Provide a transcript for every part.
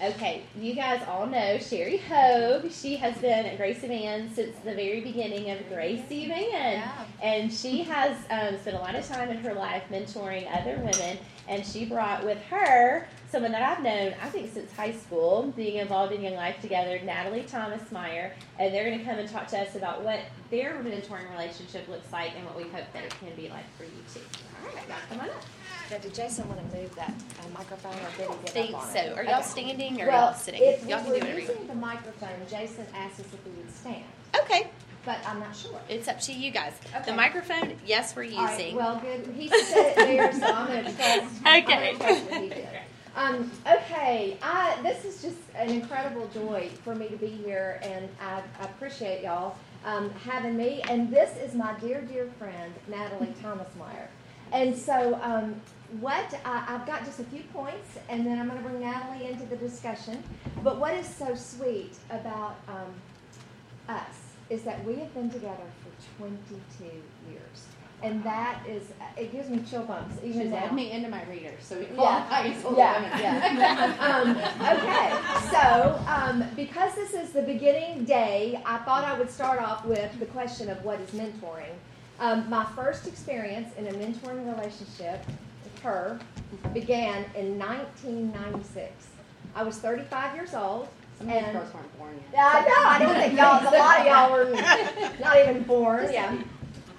Okay, you guys all know Sheri Hogue. She has been at Gracie Van since the very beginning of Gracie Van. Yeah. And she has um, spent a lot of time in her life mentoring other women. And she brought with her someone that I've known, I think, since high school, being involved in Young Life Together, Natalie Thomas Meyer. And they're going to come and talk to us about what their mentoring relationship looks like and what we hope that it can be like for you too. All right, y'all come on up. Now, did Jason want to move that uh, microphone or did he get think up on so. it? Are y'all Okay. standing or well, y'all sitting? If y'all we can were do whatever you using the microphone, Jason asked us if we would stand. Okay, but I'm not sure. it's up to you guys. Okay. The microphone, yes, we're using. Right, well, good. He said it there, so I'm going to trust. Okay. what he did. Um, okay, I, this is just an incredible joy for me to be here, and I, I appreciate y'all um, having me. And this is my dear, dear friend, Natalie Thomas Meyer. And so, um, what I, I've got just a few points, and then I'm going to bring Natalie into the discussion. But what is so sweet about um, us is that we have been together for 22 years. And that is, it gives me chill bumps even She's now. add me into my reader, so we Yeah. qualify as Yeah, women. yeah. um, okay, so um, because this is the beginning day, I thought I would start off with the question of what is mentoring. Um, my first experience in a mentoring relationship with her began in 1996. I was 35 years old. Some of these girls weren't born yet. Yeah, I know. I don't think y'all. A lot of y'all were not even born. Yeah.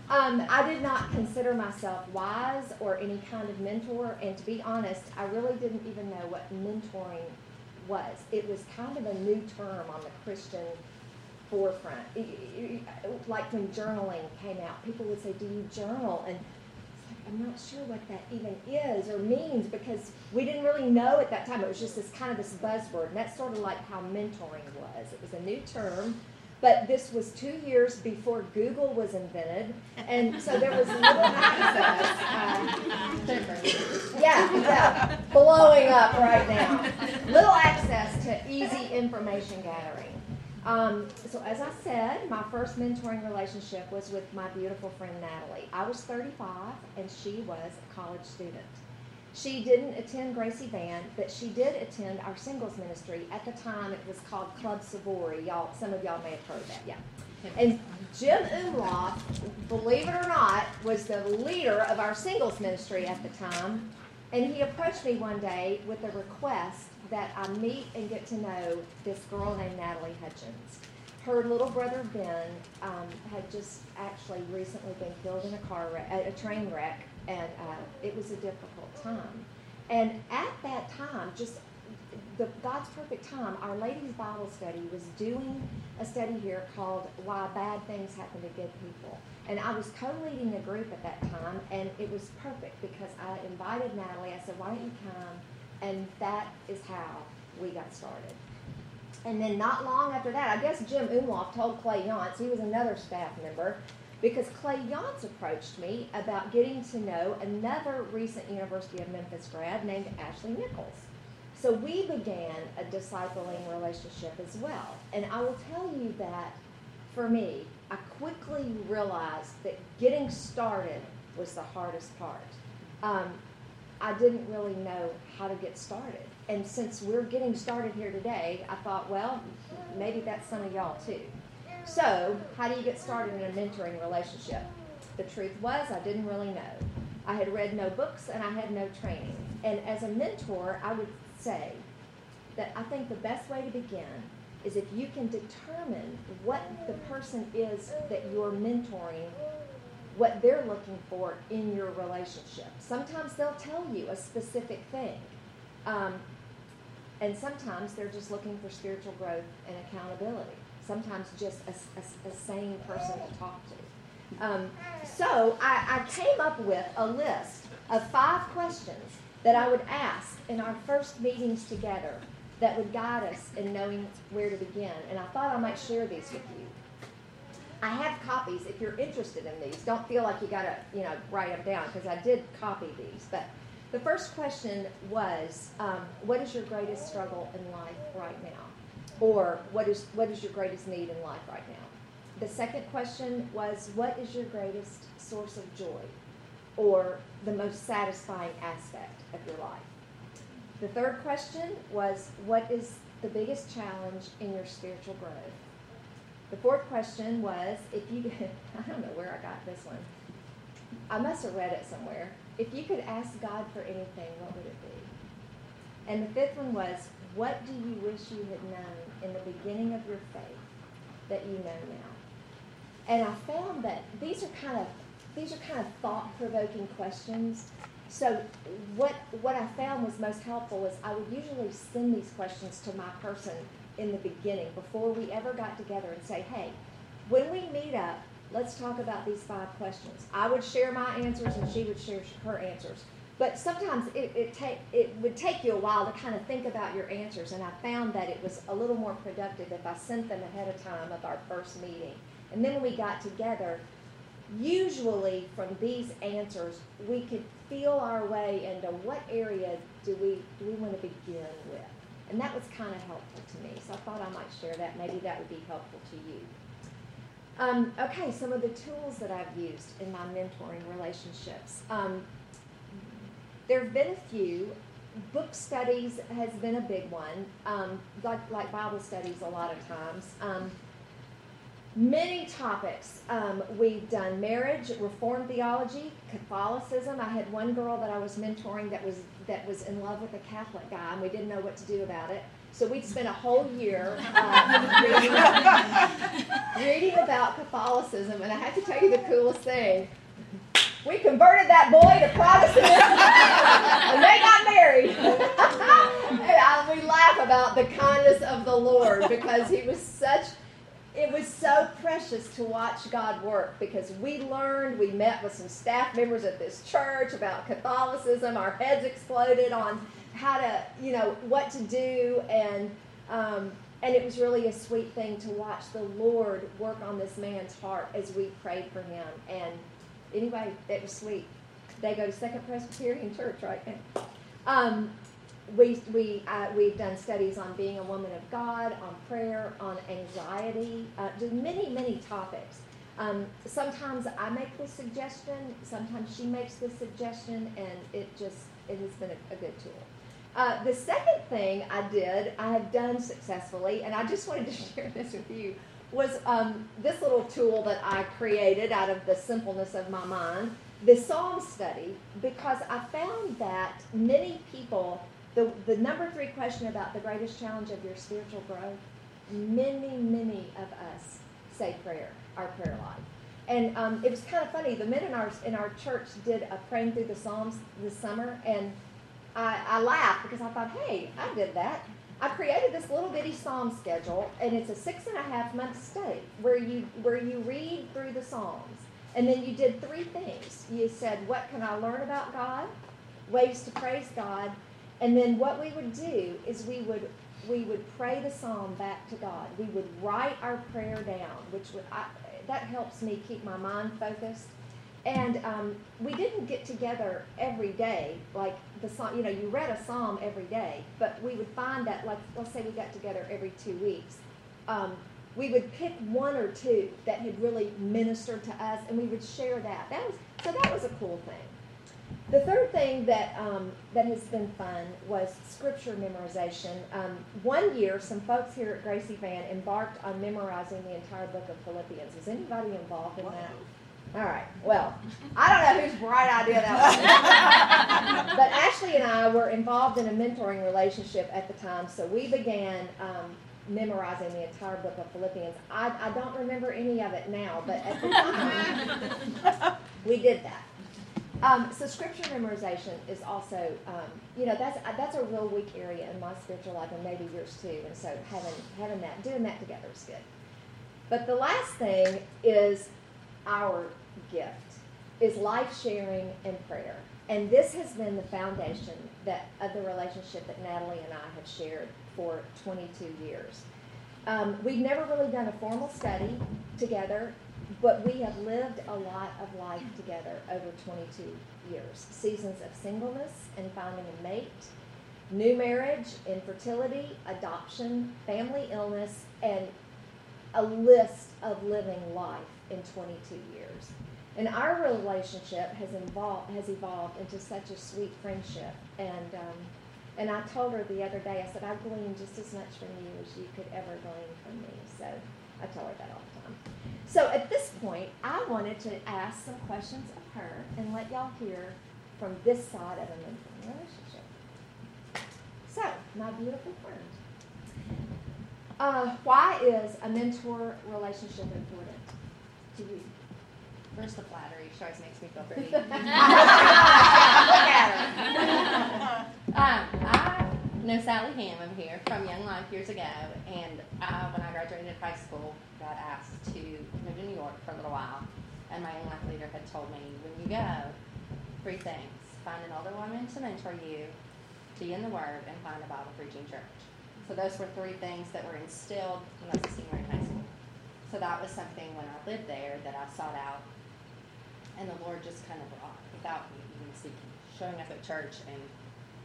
Um, I did not consider myself wise or any kind of mentor, and to be honest, I really didn't even know what mentoring was. It was kind of a new term on the Christian forefront. It- it- it- like when journaling came out, people would say, "Do you journal?" And I'm not sure what that even is or means because we didn't really know at that time. It was just this kind of this buzzword, and that's sort of like how mentoring was. It was a new term, but this was two years before Google was invented, and so there was little access. Uh, yeah, yeah, blowing up right now. Little access to easy information gathering. Um, so as I said, my first mentoring relationship was with my beautiful friend Natalie. I was 35 and she was a college student. She didn't attend Gracie Van, but she did attend our singles ministry. At the time, it was called Club Savory. Y'all, some of y'all may have heard that, yeah. And Jim Umlauf, believe it or not, was the leader of our singles ministry at the time. And he approached me one day with a request that I meet and get to know this girl named Natalie Hutchins. Her little brother Ben um, had just actually recently been killed in a car wreck, a, train wreck, and uh, it was a difficult time. And at that time, just the God's perfect time, Our Lady's Bible Study was doing a study here called "Why Bad Things Happen to Good People," and I was co-leading a group at that time, and it was perfect because I invited Natalie. I said, "Why don't you come?" And that is how we got started. And then not long after that, I guess Jim Umloff told Clay Yance, he was another staff member, because Clay Yance approached me about getting to know another recent University of Memphis grad named Ashley Nichols. So we began a discipling relationship as well. And I will tell you that for me, I quickly realized that getting started was the hardest part. Um, I didn't really know how to get started. And since we're getting started here today, I thought, well, maybe that's some of y'all too. So, how do you get started in a mentoring relationship? The truth was, I didn't really know. I had read no books and I had no training. And as a mentor, I would say that I think the best way to begin is if you can determine what the person is that you're mentoring what they're looking for in your relationship. Sometimes they'll tell you a specific thing. Um, and sometimes they're just looking for spiritual growth and accountability. Sometimes just a, a- a sane person to talk to. Um, so I, I came up with a list of five questions that I would ask in our first meetings together that would guide us in knowing where to begin. And I thought I might share these with you. I have copies if you're interested in these. Don't feel like you gotta, you know, write them down because I did copy these. But the first question was, um, what is your greatest struggle in life right now? Or what is what is your greatest need in life right now? The second question was, what is your greatest source of joy? Or the most satisfying aspect of your life? the third question was, what is the biggest challenge in your spiritual growth? The fourth question was, if you, I don't know where I got this one. I must have read it somewhere. If you could ask God for anything, what would it be? And the fifth one was, what do you wish you had known in the beginning of your faith that you know now? And I found that these are kind of these are kind of thought-provoking questions. So what what I found was most helpful was I would usually send these questions to my person in the beginning before we ever got together and say, hey, when we meet up, let's talk about these five questions. I would share my answers and she would share her answers. But sometimes it, it, take, it would take you a while to kind of think about your answers, and I found that it was a little more productive if I sent them ahead of time of our first meeting. And then when we got together, usually from these answers, we could feel our way into what area do we, do we want to begin with. And that was kind of helpful to me. So I thought I might share that. Maybe that would be helpful to you. Um, okay, some of the tools that I've used in my mentoring relationships. Um, there have been a few. Book studies has been a big one, um, like, like Bible studies a lot of times. Many topics. Um, we've done marriage, reform theology, Catholicism. I had one girl that I was mentoring that was that was in love with a Catholic guy, and we didn't know what to do about it. So we'd spent a whole year uh, reading, reading about Catholicism, and I have to tell you the coolest thing. We converted that boy to Protestantism, and they got married. and I, we laugh about the kindness of the Lord because he was such it was so precious to watch God work because we learned, we met with some staff members at this church about Catholicism. Our heads exploded on how to, you know, what to do. And, um, and it was really a sweet thing to watch the Lord work on this man's heart as we prayed for him. And anyway, it was sweet. They go to Second Presbyterian Church right now. Um, we, we, uh, we've done studies on being a woman of God, on prayer, on anxiety, uh, just many, many topics. Um, sometimes I make the suggestion, sometimes she makes the suggestion, and it just, it has been a, a good tool. Uh, the second thing I did, I have done successfully, and I just wanted to share this with you, was um, this little tool that I created out of the simpleness of my mind, the Psalm study, because I found that many people the, the number three question about the greatest challenge of your spiritual growth, many, many of us say prayer, our prayer life. And um, it was kind of funny. The men in our in our church did a praying through the Psalms this summer, and I, I laughed because I thought, hey, I did that. I created this little bitty Psalm schedule, and it's a six and a half month study where you where you read through the Psalms, and then you did three things. You said, what can I learn about God? Ways to praise God, and then what we would do is we would we would pray the psalm back to God. We would write our prayer down, which would I, that helps me keep my mind focused. And um, we didn't get together every day, like the psalm. You know, you read a psalm every day, but we would find that, like, let's say we got together every two weeks. Um, we would pick one or two that had really ministered to us, and we would share that. That was so. That was a cool thing. The third thing that um, that has been fun was scripture memorization. Um, one year, some folks here at Gracie Van embarked on memorizing the entire book of Philippians. Is anybody involved in that? All right. Well, I don't know whose bright idea that was. but Ashley and I were involved in a mentoring relationship at the time, so we began um, memorizing the entire book of Philippians. I, I don't remember any of it now, but at the time, we did that. Um, so scripture memorization is also, um, you know, that's that's a real weak area in my spiritual life, and maybe yours too. And so having having that, doing that together is good. But the last thing is our gift is life sharing and prayer, and this has been the foundation that of the relationship that Natalie and I have shared for 22 years. Um, we've never really done a formal study together but we have lived a lot of life together over 22 years seasons of singleness and finding a mate, new marriage, infertility, adoption, family illness, and a list of living life in 22 years. And our relationship has, involved, has evolved into such a sweet friendship. And, um, And I told her the other day, I said, I glean just as much from you as you could ever glean from me. So I tell her that all the time. So at this point, I wanted to ask some questions of her and let y'all hear from this side of a mentoring relationship. So, my beautiful friend, uh, why is a mentor relationship important to you? First, the flattery. She always makes me feel pretty. Look at Um, I know Sally Ham over here from Young Life years ago, and I, when I graduated high school, got asked to move to New York for a little while. And my Young Life leader had told me, when you go, three things: find an older woman to mentor you, be in the Word, and find a Bible preaching church. So those were three things that were instilled when I was a senior in high school. So that was something when I lived there that I sought out, and the Lord just kind of brought without me even seeking, showing up at church and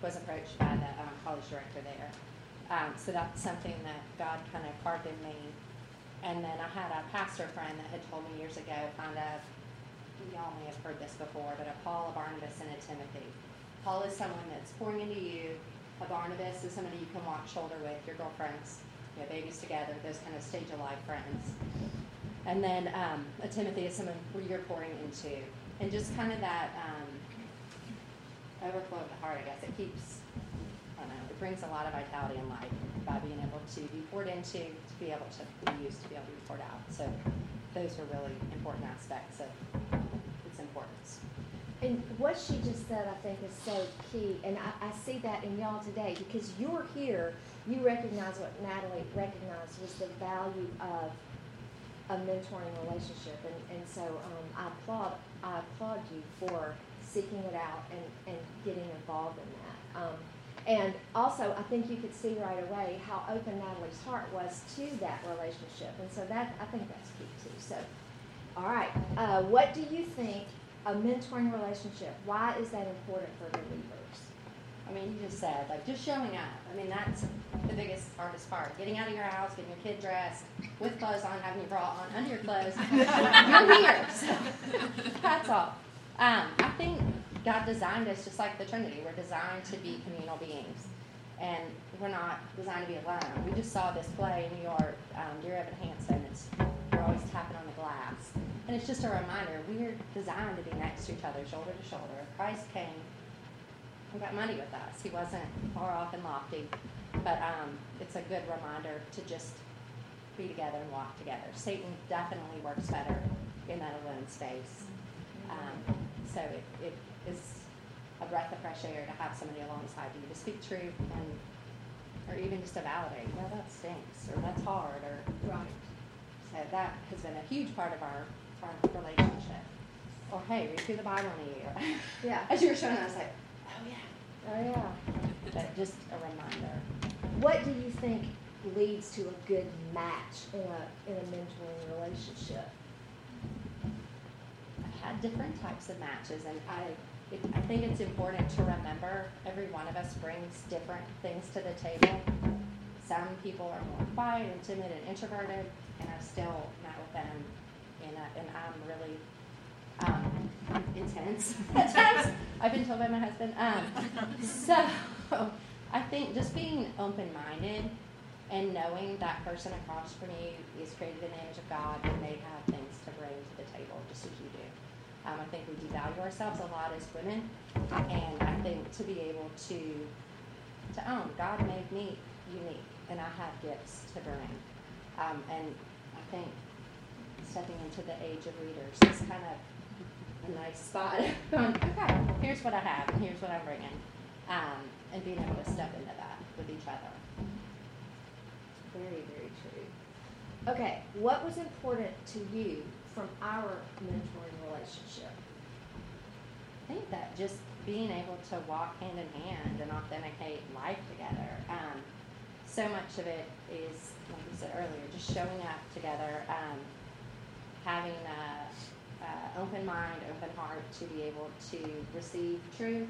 was approached by the um, college director there. Um, so that's something that God kind of carved in me. And then I had a pastor friend that had told me years ago, kind of, y'all may have heard this before, but a Paul, a Barnabas, and a Timothy. Paul is someone that's pouring into you. A Barnabas is somebody you can walk shoulder with, your girlfriends, you know, babies together, those kind of stage of life friends. And then um, a Timothy is someone where you're pouring into. And just kind of that um, overflow of the heart, I guess. It keeps, I don't know, it brings a lot of vitality in life by being able to be poured into, to be able to be used, to be able to be poured out. So those are really important aspects of its importance. And what she just said, I think, is so key. And I, I see that in y'all today because you're here, you recognize what Natalie recognized was the value of a mentoring relationship. And, and so um, I applaud I applaud you for seeking it out and, and getting involved in that. Um, and also, I think you could see right away how open Natalie's heart was to that relationship. And so that I think that's key too. So, all right, uh, what do you think a mentoring relationship? Why is that important for believers? I mean, you just said, like, just showing up. I mean, that's the biggest, hardest part. Getting out of your house, getting your kid dressed, with clothes on, having your bra on, under your clothes. You're here. So, that's all. Um, I think God designed us just like the Trinity. We're designed to be communal beings. And we're not designed to be alone. We just saw this play in New York, um, Dear Evan Hansen. It's, we're always tapping on the glass. And it's just a reminder, we're designed to be next to each other, shoulder to shoulder. Christ came got money with us. He wasn't far off and lofty. But um, it's a good reminder to just be together and walk together. Satan definitely works better in that alone space. Um, so it, it is a breath of fresh air to have somebody alongside you to speak truth and or even just to validate, well, that stinks, or that's hard, or Right. so that has been a huge part of our, our relationship. Or hey, read through the Bible in a year. Yeah. As you were showing, I was like, oh yeah. But just a reminder. What do you think leads to a good match in a in a mentoring relationship? I've had different types of matches, and I, it, I think it's important to remember every one of us brings different things to the table. Some people are more quiet and timid and introverted, and I've still met with them, and, I, and I'm really um, intense at times. I've been told by my husband. Um, so I think just being open-minded and knowing that person across from you is created in the image of God and they have things to bring to the table just as you do. Um, I think we devalue ourselves a lot as women, and I think to be able to to own God made me unique, and I have gifts to bring. Um, and I think stepping into the age of readers is kind of a nice spot. Going, okay, here's what I have, and here's what I'm bringing, um, and being able to step into that with each other. Very, very true. Okay, what was important to you from our mentoring relationship? I think that just being able to walk hand in hand and authenticate life together. Um, so much of it is, like you said earlier, just showing up together, um, having an open mind, open heart to be able to receive truth,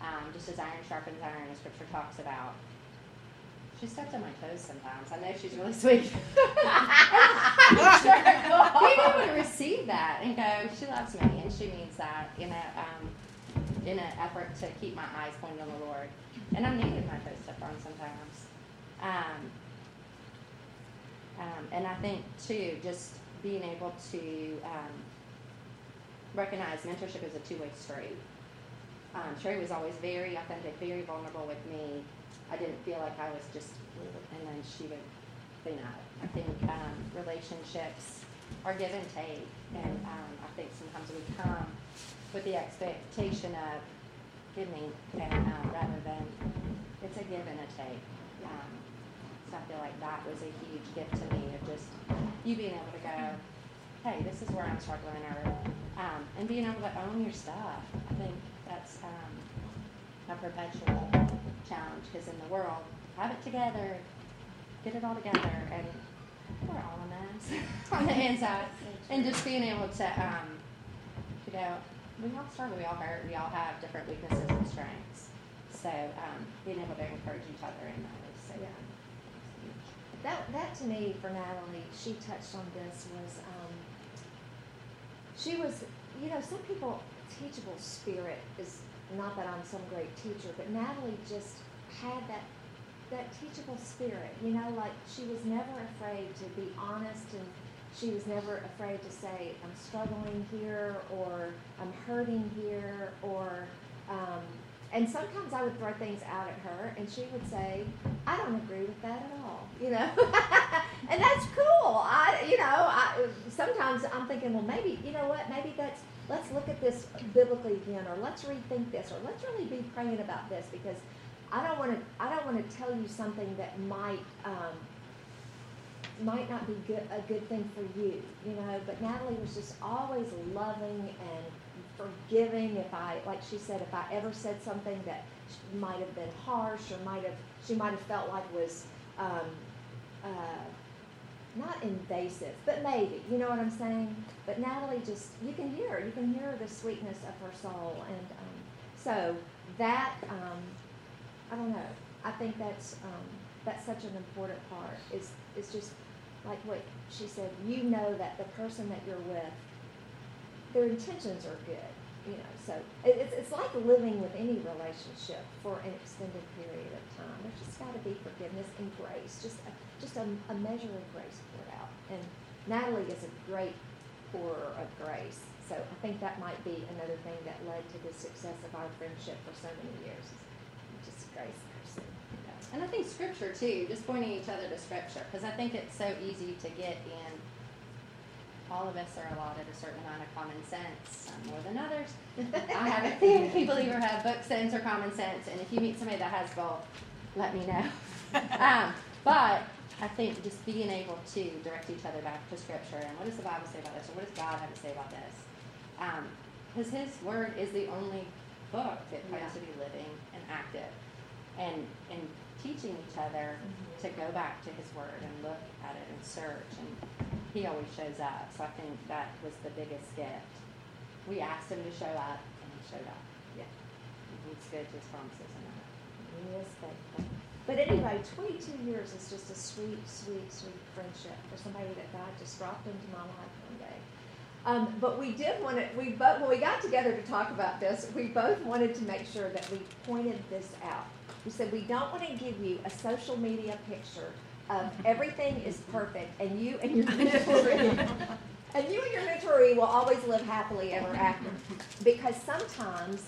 um, just as iron sharpens iron, as Scripture talks about. She steps on my toes sometimes. I know she's really sweet. Being able to receive that and go, she loves me and she means that, you know. Um, in an effort to keep my eyes pointed on the Lord. And I'm needing my toes stepped on sometimes. Um, um, and I think too, just being able to um, recognize mentorship is a two-way street. Um, Sheri was always very authentic, very vulnerable with me. I didn't feel like I was just, and then she would clean up. I think um, relationships are give and take, and um, I think sometimes we come with the expectation of giving, and uh, rather than it's a give and a take. Um, so I feel like that was a huge gift to me of just you being able to go, hey, this is where I'm struggling, or um, and being able to own your stuff. I think that's um, a perpetual challenge because in the world, have it together, get it all together, and we're all a mess on the inside. And just being able to, um, to go, we all struggle, we all hurt, we all have different weaknesses and strengths. So um, being able to encourage each other in that is so Yeah. That, that to me, for Natalie, she touched on this, was, um, she was, you know, some people, teachable spirit is, not that I'm some great teacher, but Natalie just had that, that teachable spirit, you know, like she was never afraid to be honest and she was never afraid to say, I'm struggling here, or I'm hurting here, or, um, and sometimes I would throw things out at her, and she would say, I don't agree with that at all, you know, and that's cool. I, you know, I sometimes I'm thinking, well, maybe you know what, maybe that's let's look at this biblically again, or let's rethink this, or let's really be praying about this because I don't want to I don't want to tell you something that might um, might not be good a good thing for you, you know. But Natalie was just always loving and forgiving. If I, like she said, if I ever said something that might have been harsh or might have she might have felt like was um, uh, not invasive, but maybe you know what I'm saying. But Natalie just you can hear you can hear the sweetness of her soul, and um, so that um, I don't know. I think that's um, that's such an important part. Is is just like what she said. You know that the person that you're with, their intentions are good. You know, so it, it's it's like living with any relationship for an extended period of time. There's just got to be forgiveness and grace, just a, just a, a measure of grace poured out. And Natalie is a great pourer of grace. So I think that might be another thing that led to the success of our friendship for so many years. Just a grace person. And I think scripture too, just pointing each other to scripture, because I think it's so easy to get in. All of us are allotted a certain amount of common sense, some more than others. I have a few people either have book sense or common sense, and if you meet somebody that has both, let me know. um, but I think just being able to direct each other back to scripture and what does the Bible say about this, or what does God have to say about this? Because His Word is the only book that Yeah. to be living and active, and and teaching each other Mhm. to go back to His Word and look at it and search, and He always shows up. So I think that was the biggest gift. We asked Him to show up, and He showed up. Yeah. He's good to His promises and that. He is faithful. But anyway, 22 years is just a sweet, sweet, sweet friendship for somebody that God just dropped into my life one day. Um, but we did want to, we both, when we got together to talk about this, we both wanted to make sure that we pointed this out. We said we don't want to give you a social media picture of everything is perfect and you and your mentoree, and you and your mentoree will always live happily ever after. Because sometimes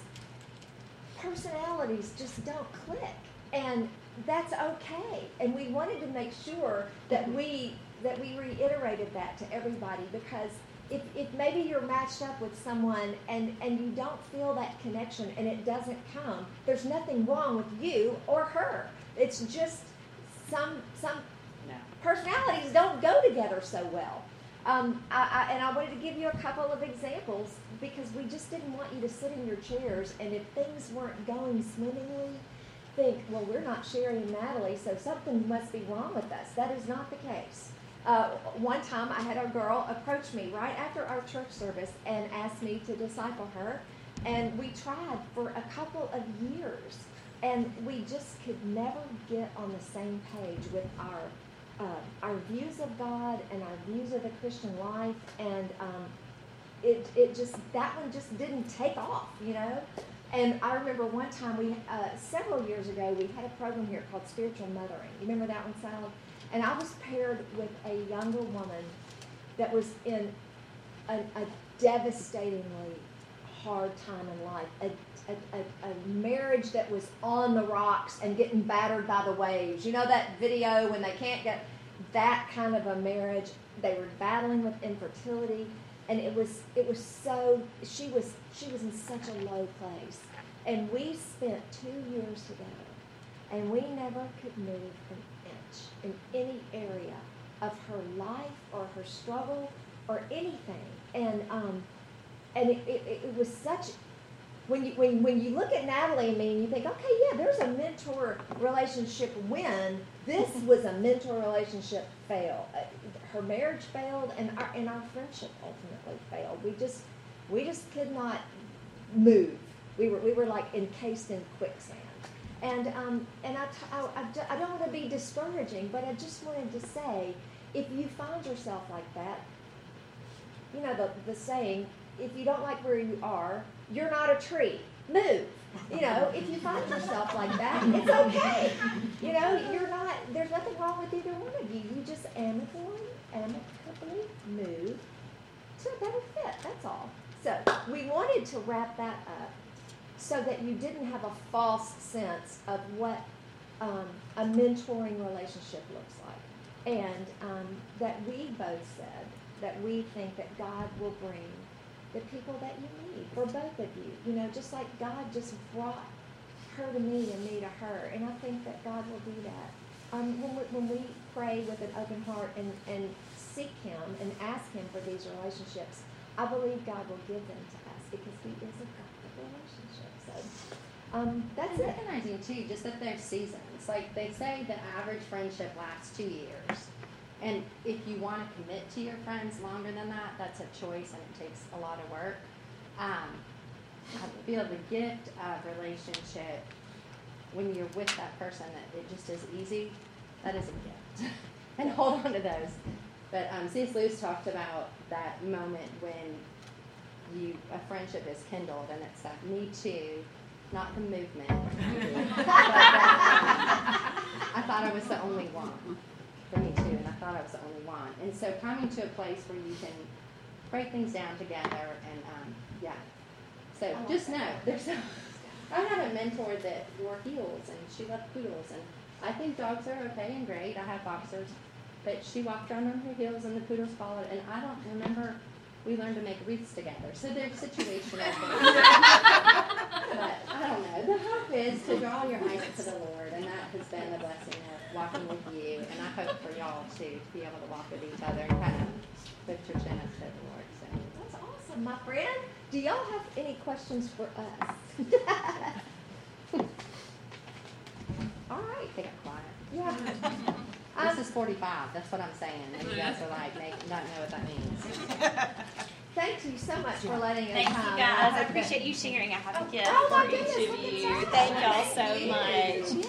personalities just don't click and that's okay and we wanted to make sure that we that we reiterated that to everybody because if, if maybe you're matched up with someone and and you don't feel that connection and it doesn't come there's nothing wrong with you or her it's just some some No. personalities don't go together so well. Um, I, I, and I wanted to give you a couple of examples because we just didn't want you to sit in your chairs and if things weren't going swimmingly, think, well, we're not Sheri and Natalie, so something must be wrong with us. That is not the case. Uh, one time I had a girl approach me right after our church service and asked me to disciple her. And we tried for a couple of years. And we just could never get on the same page with our uh, our views of God and our views of the Christian life, and um, it it just that one just didn't take off, you know. And I remember one time we, uh, several years ago, we had a program here called Spiritual Mothering. You remember that one, Sally? And I was paired with a younger woman that was in a, a devastatingly hard time in life, a, a, a, a marriage that was on the rocks and getting battered by the waves. You know that video when they can't get that kind of a marriage? They were battling with infertility, and it was it was so she was she was in such a low place, and we spent two years together, and we never could move an inch in any area of her life or her struggle or anything, and um, and it, it, it was such when you when, when you look at Natalie and me and you think, okay, yeah, there's a mentor relationship win. This was a mentor relationship fail. Uh, Her marriage failed, and our and our friendship ultimately failed. We just we just could not move. We were we were like encased in quicksand. And um, and I, t- I, I don't want to be discouraging, but I just wanted to say, if you find yourself like that, you know the the saying, if you don't like where you are, you're not a tree. Move. You know, if you find yourself like that, it's okay. You know, you're not. There's nothing wrong with either one of you. You just amicably, amicably move to a better fit. That's all. So we wanted to wrap that up so that you didn't have a false sense of what um, a mentoring relationship looks like, and um, that we both said that we think that God will bring the people that you need for both of you. You know, just like God just brought her to me and me to her, and I think that God will do that. Um, when, we, when we pray with an open heart and, and seek Him and ask Him for these relationships, I believe God will give them to us because He is a God of relationship. So um, that's and it. recognizing too, just that there's seasons. Like they say, the average friendship lasts two years, and if you want to commit to your friends longer than that, that's a choice, and it takes a lot of work. Um, I feel the gift of relationship when you're with that person that it just is easy. That is a gift, and hold on to those. But um, C.S. Lewis talked about that moment when you a friendship is kindled, and it's that me too, not the movement. but I thought I was the only one too, and I thought I was the only one. And so coming to a place where you can break things down together, and um, yeah. So like just that. know there's. A, I had a mentor that wore heels, and she loved poodles, and I think dogs are okay and great. I have boxers, but she walked around on her heels, and the poodles followed. And I don't remember. We learned to make wreaths together, so there's situational. but I don't know. The hope is to draw your eyes to the Lord, and that has been the blessing of walking with you. And I hope for y'all too to be able to walk with each other and kind of lift your chin up to the Lord. So. That's awesome, my friend. Do y'all have any questions for us? All right. They got quiet. Yeah. This is 45. That's what I'm saying. And you guys are like, make, not know what that means. thank you so much for letting us Thank come. you guys. I appreciate you sharing. I have a gift Oh, my for each of you. Thank y'all so you. much.